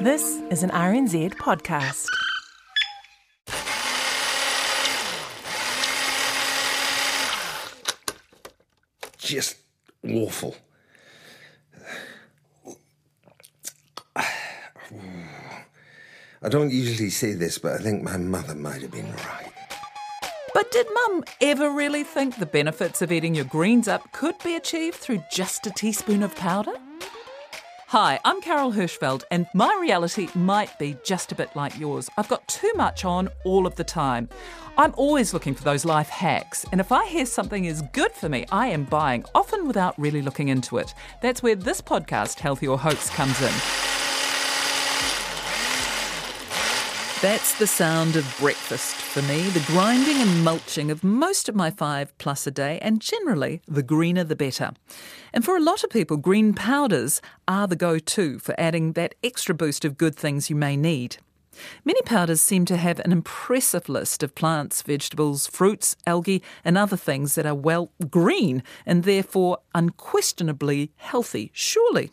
This is an RNZ podcast. Just awful. I don't usually say this, but I think my mother might have been right. But did Mum ever really think the benefits of eating your greens up could be achieved through just a teaspoon of powder? Hi, I'm Carol Hirschfeld, and my reality might be just a bit like yours. I've got too much on all of the time. I'm always looking for those life hacks, and if I hear something is good for me, I am buying, often without really looking into it. That's where this podcast, Healthy or Hoax, comes in. That's the sound of breakfast for me, the grinding and mulching of most of my five plus a day, and generally, the greener the better. And for a lot of people, green powders are the go to for adding that extra boost of good things you may need. Many powders seem to have an impressive list of plants, vegetables, fruits, algae, and other things that are, well, green and therefore unquestionably healthy, surely.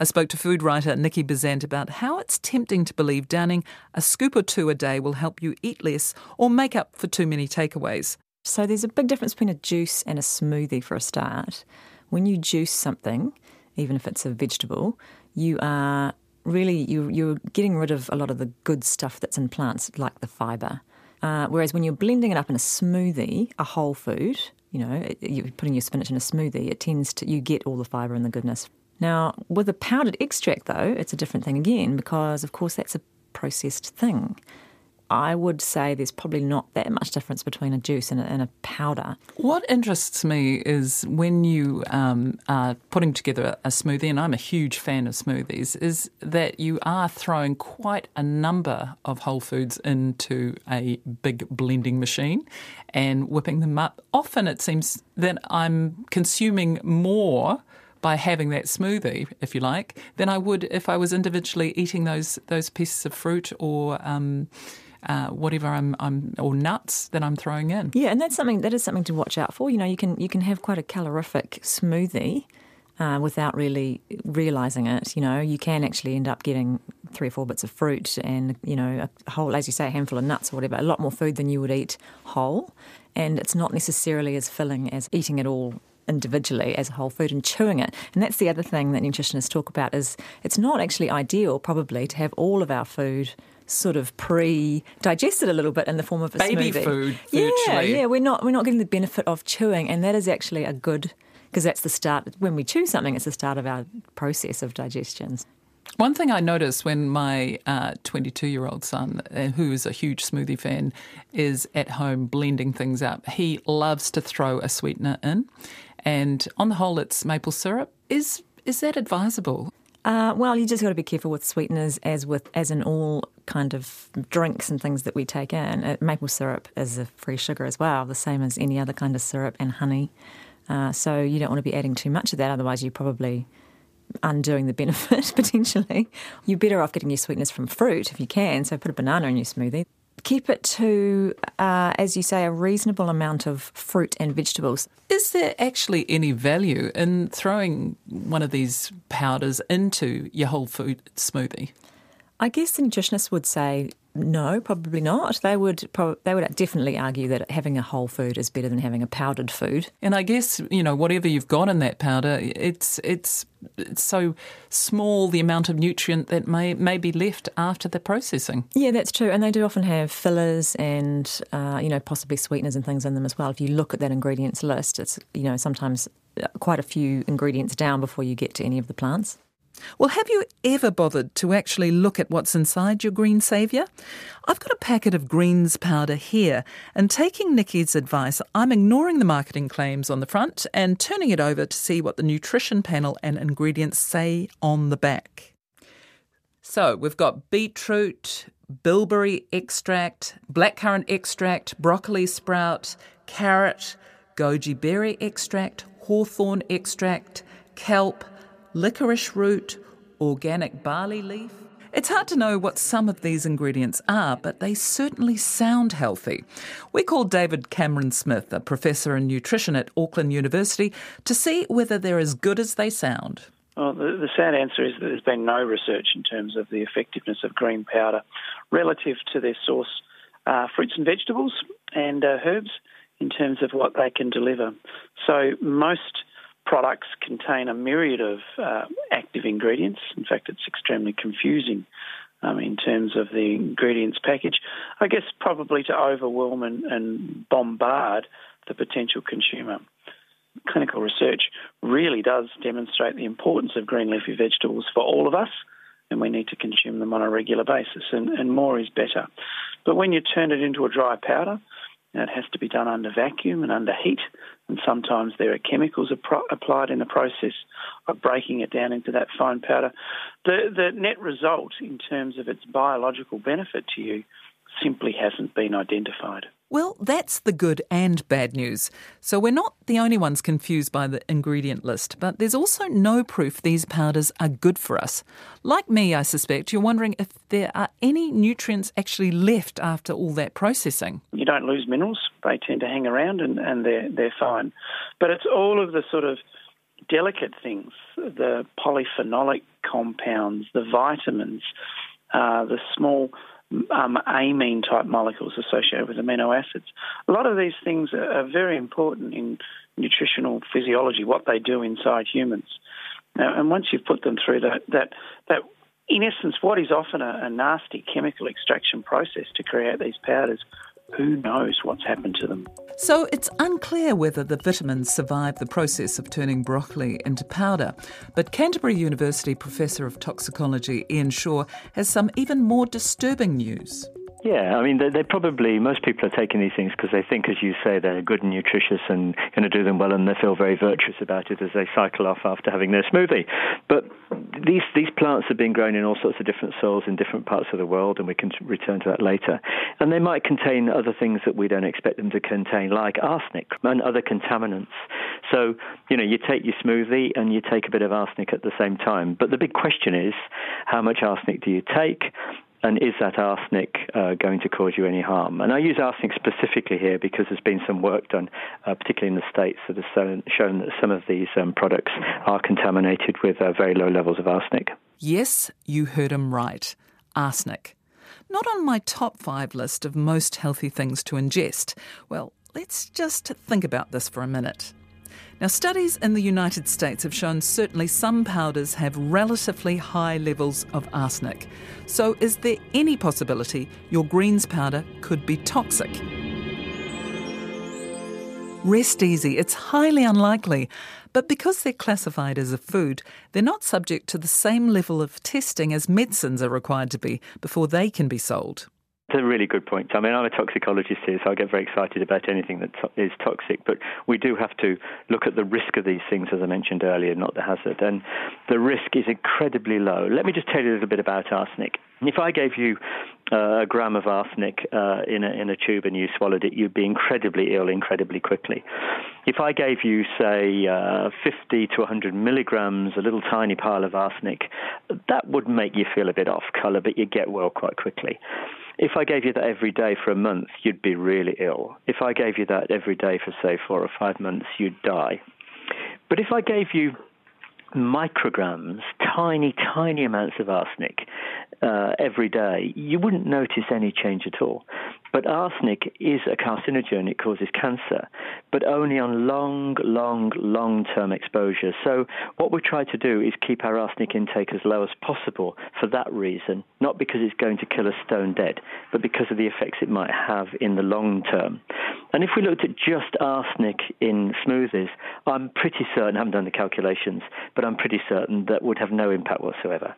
I spoke to food writer Niki Bezzant about how it's tempting to believe downing a scoop or two a day will help you eat less or make up for too many takeaways. So there's a big difference between a juice and a smoothie for a start. When you juice something, even if it's a vegetable, you are really you, you're getting rid of a lot of the good stuff that's in plants, like the fibre. Uh, whereas when you're blending it up in a smoothie, a whole food, you know, you're putting your spinach in a smoothie, it tends to you get all the fibre and the goodness now, with a powdered extract, though, it's a different thing again because, of course, that's a processed thing. I would say there's probably not that much difference between a juice and a, and a powder. What interests me is when you um, are putting together a smoothie, and I'm a huge fan of smoothies, is that you are throwing quite a number of whole foods into a big blending machine and whipping them up. Often it seems that I'm consuming more by having that smoothie, if you like, than I would if I was individually eating those those pieces of fruit or. Um, uh, whatever I'm, I'm, or nuts that I'm throwing in. Yeah, and that's something that is something to watch out for. You know, you can you can have quite a calorific smoothie uh, without really realizing it. You know, you can actually end up getting three or four bits of fruit and you know a whole, as you say, a handful of nuts or whatever, a lot more food than you would eat whole, and it's not necessarily as filling as eating it all individually as a whole food and chewing it. And that's the other thing that nutritionists talk about is it's not actually ideal probably to have all of our food sort of pre-digested a little bit in the form of a baby smoothie. food. Virtually. Yeah, yeah, we're not we're not getting the benefit of chewing, and that is actually a good because that's the start. When we chew something, it's the start of our process of digestion. One thing I noticed when my 22 uh, year old son, uh, who is a huge smoothie fan, is at home blending things up, he loves to throw a sweetener in and on the whole, it's maple syrup. Is is that advisable? Uh, well, you just got to be careful with sweeteners, as with as in all kind of drinks and things that we take in. Uh, maple syrup is a free sugar as well, the same as any other kind of syrup and honey. Uh, so you don't want to be adding too much of that, otherwise you probably undoing the benefit potentially. You're better off getting your sweetness from fruit if you can. So put a banana in your smoothie keep it to, uh, as you say, a reasonable amount of fruit and vegetables. Is there actually any value in throwing one of these powders into your whole food smoothie? I guess the nutritionists would say no, probably not. They would pro- they would definitely argue that having a whole food is better than having a powdered food. And I guess you know whatever you've got in that powder, it's it's, it's so small the amount of nutrient that may may be left after the processing. Yeah, that's true. And they do often have fillers and uh, you know possibly sweeteners and things in them as well. If you look at that ingredients list, it's you know sometimes uh, quite a few ingredients down before you get to any of the plants. Well, have you ever bothered to actually look at what's inside your green saviour? I've got a packet of greens powder here, and taking Niki's advice, I'm ignoring the marketing claims on the front and turning it over to see what the nutrition panel and ingredients say on the back. So we've got beetroot, bilberry extract, blackcurrant extract, broccoli sprout, carrot, goji berry extract, hawthorn extract, kelp, licorice root, organic barley leaf. It's hard to know what some of these ingredients are, but they certainly sound healthy. We called David Cameron Smith, a professor in nutrition at Auckland University, to see whether they're as good as they sound. Well, the, the, sad answer is that there's been no research in terms of the effectiveness of green powder relative to their source uh, fruits and vegetables and uh, herbs in terms of what they can deliver. So most products contain a myriad of uh, active ingredients. In fact, it's extremely confusing um, in terms of the ingredients package. I guess probably to overwhelm and, and bombard the potential consumer. Clinical research really does demonstrate the importance of green leafy vegetables for all of us, and we need to consume them on a regular basis, and, and more is better. But when you turn it into a dry powder, it has to be done under vacuum and under heat, and sometimes there are chemicals applied in the process of breaking it down into that fine powder. The, the net result in terms of its biological benefit to you simply hasn't been identified. Well, that's the good and bad news. So we're not the only ones confused by the ingredient list, but there's also no proof these powders are good for us. Like me, I suspect, you're wondering if there are any nutrients actually left after all that processing. You don't lose minerals, they tend to hang around and, and they're, they're fine. But it's all of the sort of delicate things the polyphenolic compounds, the vitamins, uh, the small um, amine type molecules associated with amino acids. A lot of these things are, very important in nutritional physiology, what they do inside humans. Now, and once you've put them through that, that, that in essence, what is often a, a nasty chemical extraction process to create these powders who knows what's happened to them. So it's unclear whether the vitamins survive the process of turning broccoli into powder. But Canterbury University Professor of Toxicology Ian Shaw has some even more disturbing news. Yeah, I mean, they, they probably, most people are taking these things because they think, as you say, they're good and nutritious and going to do them well, and they feel very virtuous about it as they cycle off after having their smoothie. But these, these plants have been grown in all sorts of different soils in different parts of the world, and we can return to that later. And they might contain other things that we don't expect them to contain, like arsenic and other contaminants. So, you know, you take your smoothie and you take a bit of arsenic at the same time. But the big question is, how much arsenic do you take? And is that arsenic uh, going to cause you any harm? And I use arsenic specifically here because there's been some work done, uh, particularly in the States, that has shown that some of these um, products are contaminated with uh, very low levels of arsenic. Yes, you heard him right. Arsenic. Not on my top five list of most healthy things to ingest. Well, let's just think about this for a minute. Now, studies in the United States have shown certainly some powders have relatively high levels of arsenic. So, is there any possibility your greens powder could be toxic? Rest easy, it's highly unlikely. But because they're classified as a food, they're not subject to the same level of testing as medicines are required to be before they can be sold. It's a really good point. I mean, I'm a toxicologist here, so I get very excited about anything that to- is toxic. But we do have to look at the risk of these things, as I mentioned earlier, not the hazard. And the risk is incredibly low. Let me just tell you a little bit about arsenic. If I gave you uh, a gram of arsenic uh, in, a, in a tube and you swallowed it, you'd be incredibly ill incredibly quickly. If I gave you, say, uh, 50 to 100 milligrams, a little tiny pile of arsenic, that would make you feel a bit off colour, but you get well quite quickly. If I gave you that every day for a month, you'd be really ill. If I gave you that every day for, say, four or five months, you'd die. But if I gave you micrograms, tiny, tiny amounts of arsenic uh, every day, you wouldn't notice any change at all. But arsenic is a carcinogen, it causes cancer, but only on long, long, long term exposure. So, what we try to do is keep our arsenic intake as low as possible for that reason, not because it's going to kill us stone dead, but because of the effects it might have in the long term. And if we looked at just arsenic in smoothies, I'm pretty certain, I haven't done the calculations, but I'm pretty certain that would have no impact whatsoever.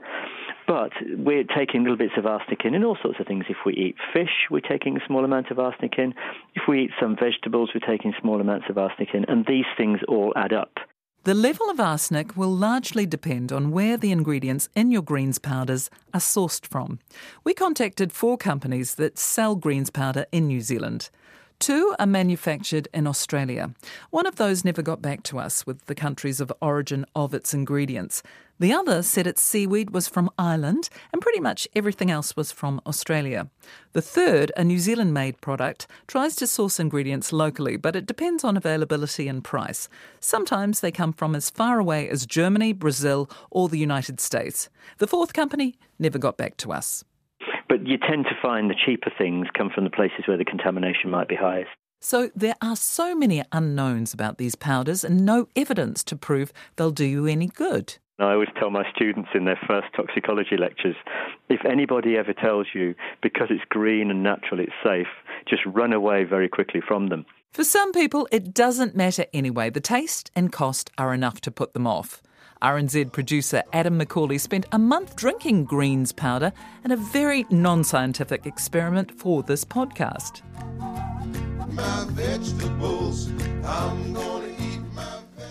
But we're taking little bits of arsenic in in all sorts of things. If we eat fish, we're taking a small amount of arsenic in. If we eat some vegetables, we're taking small amounts of arsenic in. And these things all add up. The level of arsenic will largely depend on where the ingredients in your greens powders are sourced from. We contacted four companies that sell greens powder in New Zealand. Two are manufactured in Australia. One of those never got back to us with the countries of origin of its ingredients. The other said its seaweed was from Ireland and pretty much everything else was from Australia. The third, a New Zealand made product, tries to source ingredients locally, but it depends on availability and price. Sometimes they come from as far away as Germany, Brazil, or the United States. The fourth company never got back to us. But you tend to find the cheaper things come from the places where the contamination might be highest. So there are so many unknowns about these powders and no evidence to prove they'll do you any good. I always tell my students in their first toxicology lectures if anybody ever tells you because it's green and natural it's safe, just run away very quickly from them. For some people, it doesn't matter anyway. The taste and cost are enough to put them off. RNZ producer Adam McCauley spent a month drinking greens powder in a very non scientific experiment for this podcast.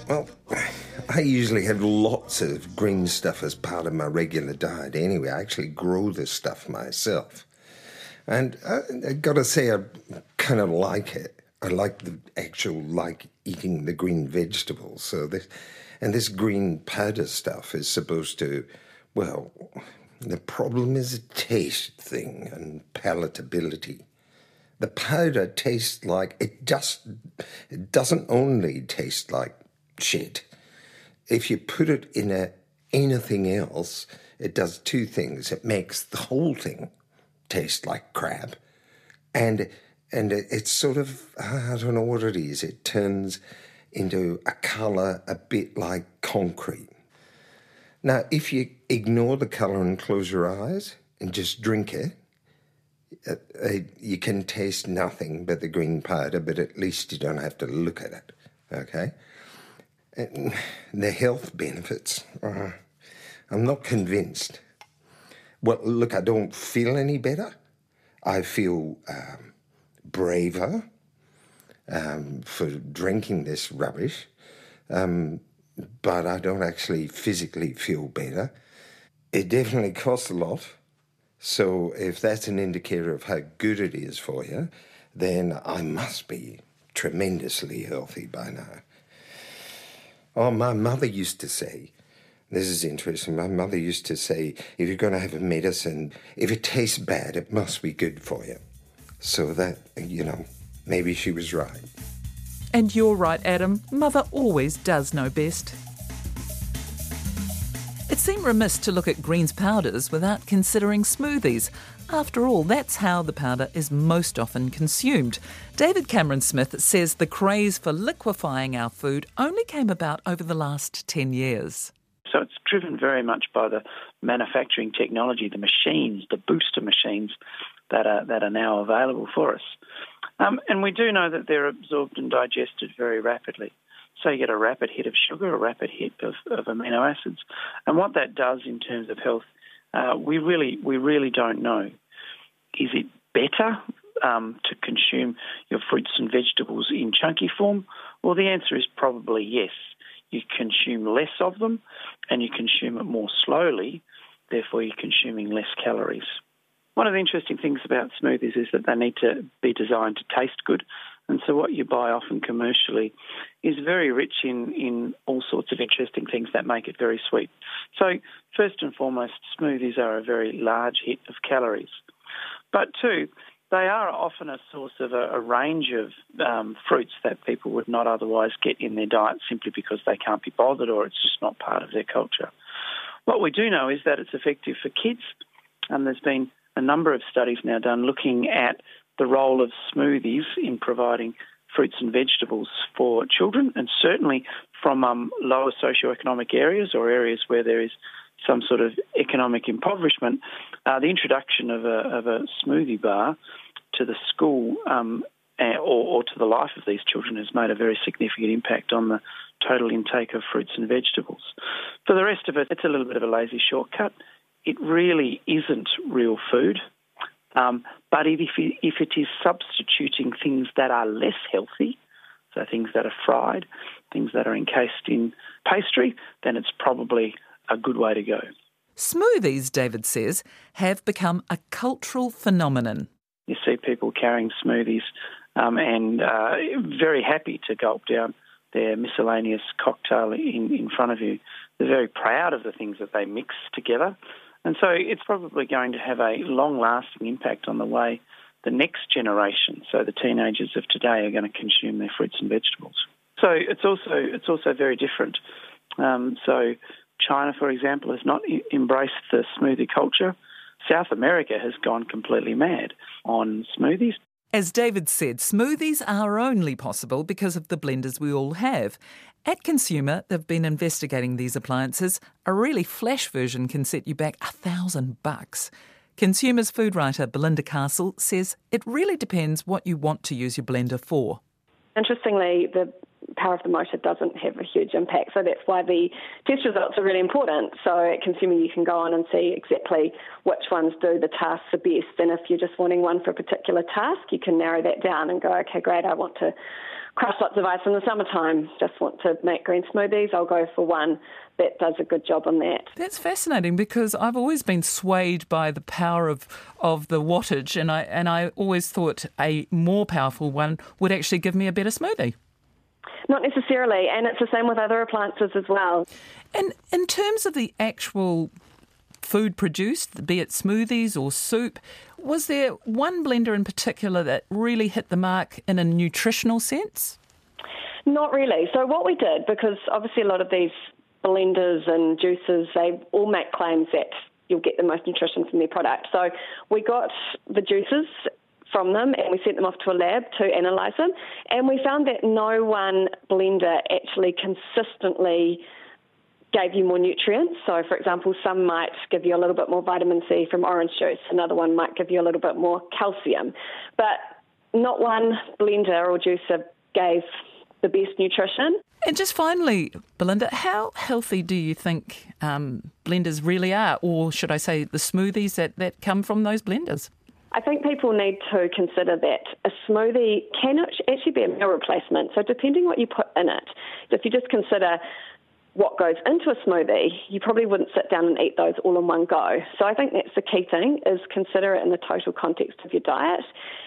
Well, I usually have lots of green stuff as part of my regular diet anyway. I actually grow this stuff myself. And I, I gotta say, I kind of like it. I like the actual, like eating the green vegetables. So this, and this green powder stuff is supposed to, well, the problem is a taste thing and palatability. The powder tastes like it just it doesn't only taste like shit if you put it in a, anything else, it does two things. It makes the whole thing taste like crab, and and it, it's sort of I don't know what it is. It turns into a colour a bit like concrete. Now, if you ignore the colour and close your eyes and just drink it, uh, uh, you can taste nothing but the green powder, but at least you don't have to look at it. Okay? The health benefits, uh, I'm not convinced. Well, look, I don't feel any better. I feel um, braver um, for drinking this rubbish, um, but I don't actually physically feel better. It definitely costs a lot. So, if that's an indicator of how good it is for you, then I must be tremendously healthy by now. Oh, my mother used to say, this is interesting. My mother used to say, if you're going to have a medicine, if it tastes bad, it must be good for you. So that, you know, maybe she was right. And you're right, Adam. Mother always does know best. It seemed remiss to look at greens powders without considering smoothies. After all, that's how the powder is most often consumed. David Cameron Smith says the craze for liquefying our food only came about over the last 10 years. So it's driven very much by the manufacturing technology, the machines, the booster machines that are, that are now available for us. Um, and we do know that they're absorbed and digested very rapidly. So you get a rapid hit of sugar, a rapid hit of, of amino acids. And what that does in terms of health, uh, we really we really don't know. Is it better um, to consume your fruits and vegetables in chunky form? Well, the answer is probably yes. You consume less of them, and you consume it more slowly. Therefore, you're consuming less calories. One of the interesting things about smoothies is that they need to be designed to taste good. And so what you buy often commercially is very rich in, in all sorts of interesting things that make it very sweet. So first and foremost, smoothies are a very large hit of calories. But two, they are often a source of a, a range of um, fruits that people would not otherwise get in their diet simply because they can't be bothered or it's just not part of their culture. What we do know is that it's effective for kids, and there's been a number of studies now done looking at the role of smoothies in providing fruits and vegetables for children, and certainly from um, lower socioeconomic areas or areas where there is some sort of economic impoverishment, uh, the introduction of a, of a, smoothie bar to the school um, or, or, to the life of these children has made a very significant impact on the total intake of fruits and vegetables. For the rest of it, it's a little bit of a lazy shortcut. It really isn't real food. Um, but if, if it is substituting things that are less healthy, so things that are fried, things that are encased in pastry, then it's probably a good way to go. Smoothies, David says, have become a cultural phenomenon. You see people carrying smoothies um, and uh, very happy to gulp down their miscellaneous cocktail in, in front of you. They're very proud of the things that they mix together. And so it's probably going to have a long lasting impact on the way the next generation, so the teenagers of today, are going to consume their fruits and vegetables. So it's also it's also very different. Um, so China, for example, has not embraced the smoothie culture. South America has gone completely mad on smoothies. As David said, smoothies are only possible because of the blenders we all have. At Consumer, they've been investigating these appliances. A really flash version can set you back a thousand bucks. Consumer's food writer Belinda Castle says it really depends what you want to use your blender for. Interestingly, the power of the motor doesn't have a huge impact. So that's why the test results are really important. So at Consumer, you can go on and see exactly which ones do the task the best. And if you're just wanting one for a particular task, you can narrow that down and go, okay, great, I want to crush lots of ice in the summertime, just want to make green smoothies, I'll go for one that does a good job on that. That's fascinating because I've always been swayed by the power of, of the wattage and I and I always thought a more powerful one would actually give me a better smoothie. Not necessarily, and it's the same with other appliances as well. And in terms of the actual food produced, be it smoothies or soup, was there one blender in particular that really hit the mark in a nutritional sense? Not really. So, what we did, because obviously a lot of these blenders and juices, they all make claims that you'll get the most nutrition from their product. So, we got the juices from them and we sent them off to a lab to analyse them, and we found that no one blender actually consistently gave you more nutrients. So, for example, some might give you a little bit more vitamin C from orange juice, another one might give you a little bit more calcium. But not one blender or juicer gave the best nutrition. And just finally, Belinda, how healthy do you think um, blenders really are, or should I say the smoothies that, that come from those blenders? I think people need to consider that a smoothie can actually be a meal replacement. So, depending what you put in it, if you just consider what goes into a smoothie, you probably wouldn't sit down and eat those all in one go. So I think that's the key thing is consider it in the total context of your diet.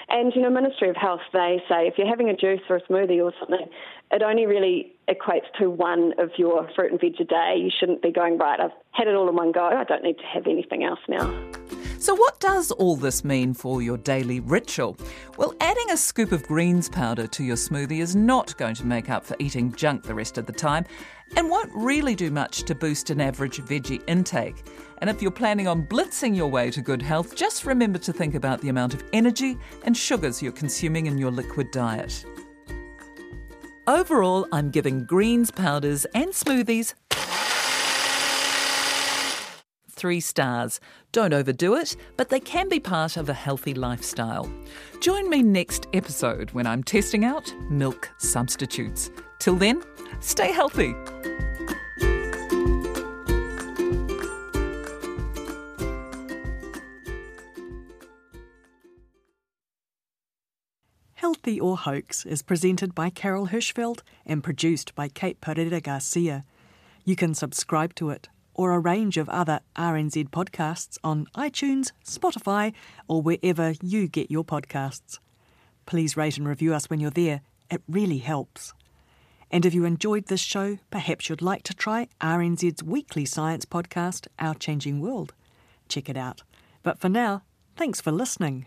And you know, Ministry of Health they say if you're having a juice or a smoothie or something, it only really equates to one of your fruit and veg a day. You shouldn't be going right. I've had it all in one go. I don't need to have anything else now. So, what does all this mean for your daily ritual? Well, adding a scoop of greens powder to your smoothie is not going to make up for eating junk the rest of the time and won't really do much to boost an average veggie intake. And if you're planning on blitzing your way to good health, just remember to think about the amount of energy and sugars you're consuming in your liquid diet. Overall, I'm giving greens powders and smoothies three stars. Don't overdo it, but they can be part of a healthy lifestyle. Join me next episode when I'm testing out milk substitutes. Till then, stay healthy. Healthy or Hoax is presented by Carol Hirschfeld and produced by Kate Pereira Garcia. You can subscribe to it or a range of other RNZ podcasts on iTunes, Spotify, or wherever you get your podcasts. Please rate and review us when you're there, it really helps. And if you enjoyed this show, perhaps you'd like to try RNZ's weekly science podcast, Our Changing World. Check it out. But for now, thanks for listening.